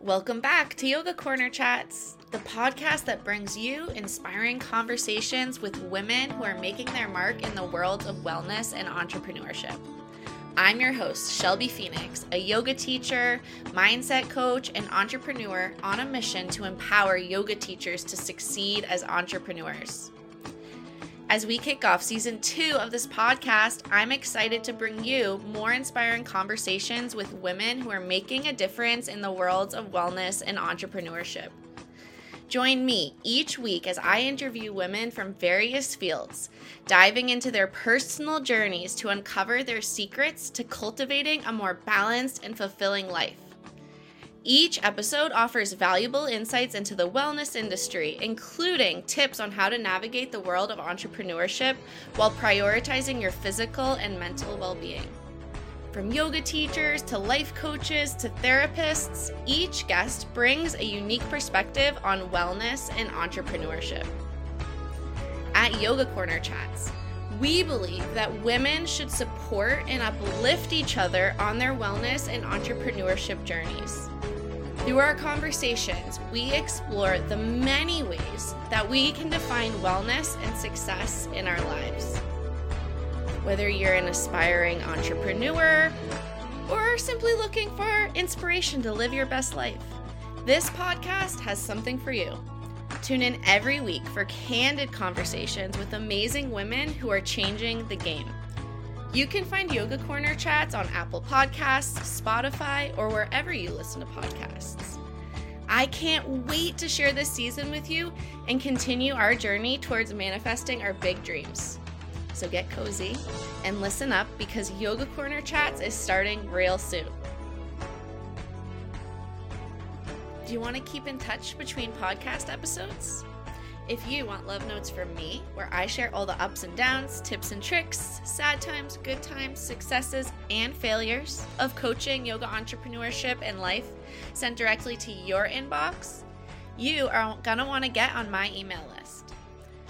Welcome back to Yoga Corner Chats, the podcast that brings you inspiring conversations with women who are making their mark in the world of wellness and entrepreneurship. I'm your host, Shelby Phoenix, a yoga teacher, mindset coach, and entrepreneur on a mission to empower yoga teachers to succeed as entrepreneurs. As we kick off season two of this podcast, I'm excited to bring you more inspiring conversations with women who are making a difference in the worlds of wellness and entrepreneurship. Join me each week as I interview women from various fields, diving into their personal journeys to uncover their secrets to cultivating a more balanced and fulfilling life. Each episode offers valuable insights into the wellness industry, including tips on how to navigate the world of entrepreneurship while prioritizing your physical and mental well being. From yoga teachers to life coaches to therapists, each guest brings a unique perspective on wellness and entrepreneurship. At Yoga Corner Chats, we believe that women should support and uplift each other on their wellness and entrepreneurship journeys. Through our conversations, we explore the many ways that we can define wellness and success in our lives. Whether you're an aspiring entrepreneur or simply looking for inspiration to live your best life, this podcast has something for you. Tune in every week for candid conversations with amazing women who are changing the game. You can find Yoga Corner chats on Apple Podcasts, Spotify, or wherever you listen to podcasts. I can't wait to share this season with you and continue our journey towards manifesting our big dreams. So get cozy and listen up because Yoga Corner Chats is starting real soon. Do you want to keep in touch between podcast episodes? If you want love notes from me, where I share all the ups and downs, tips and tricks, sad times, good times, successes, and failures of coaching, yoga entrepreneurship, and life sent directly to your inbox, you are going to want to get on my email list.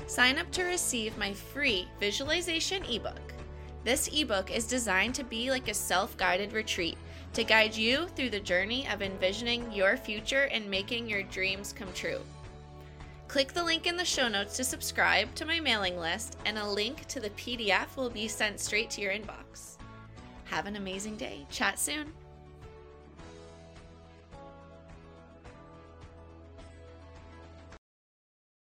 Sign up to receive my free visualization ebook. This ebook is designed to be like a self guided retreat to guide you through the journey of envisioning your future and making your dreams come true. Click the link in the show notes to subscribe to my mailing list, and a link to the PDF will be sent straight to your inbox. Have an amazing day. Chat soon.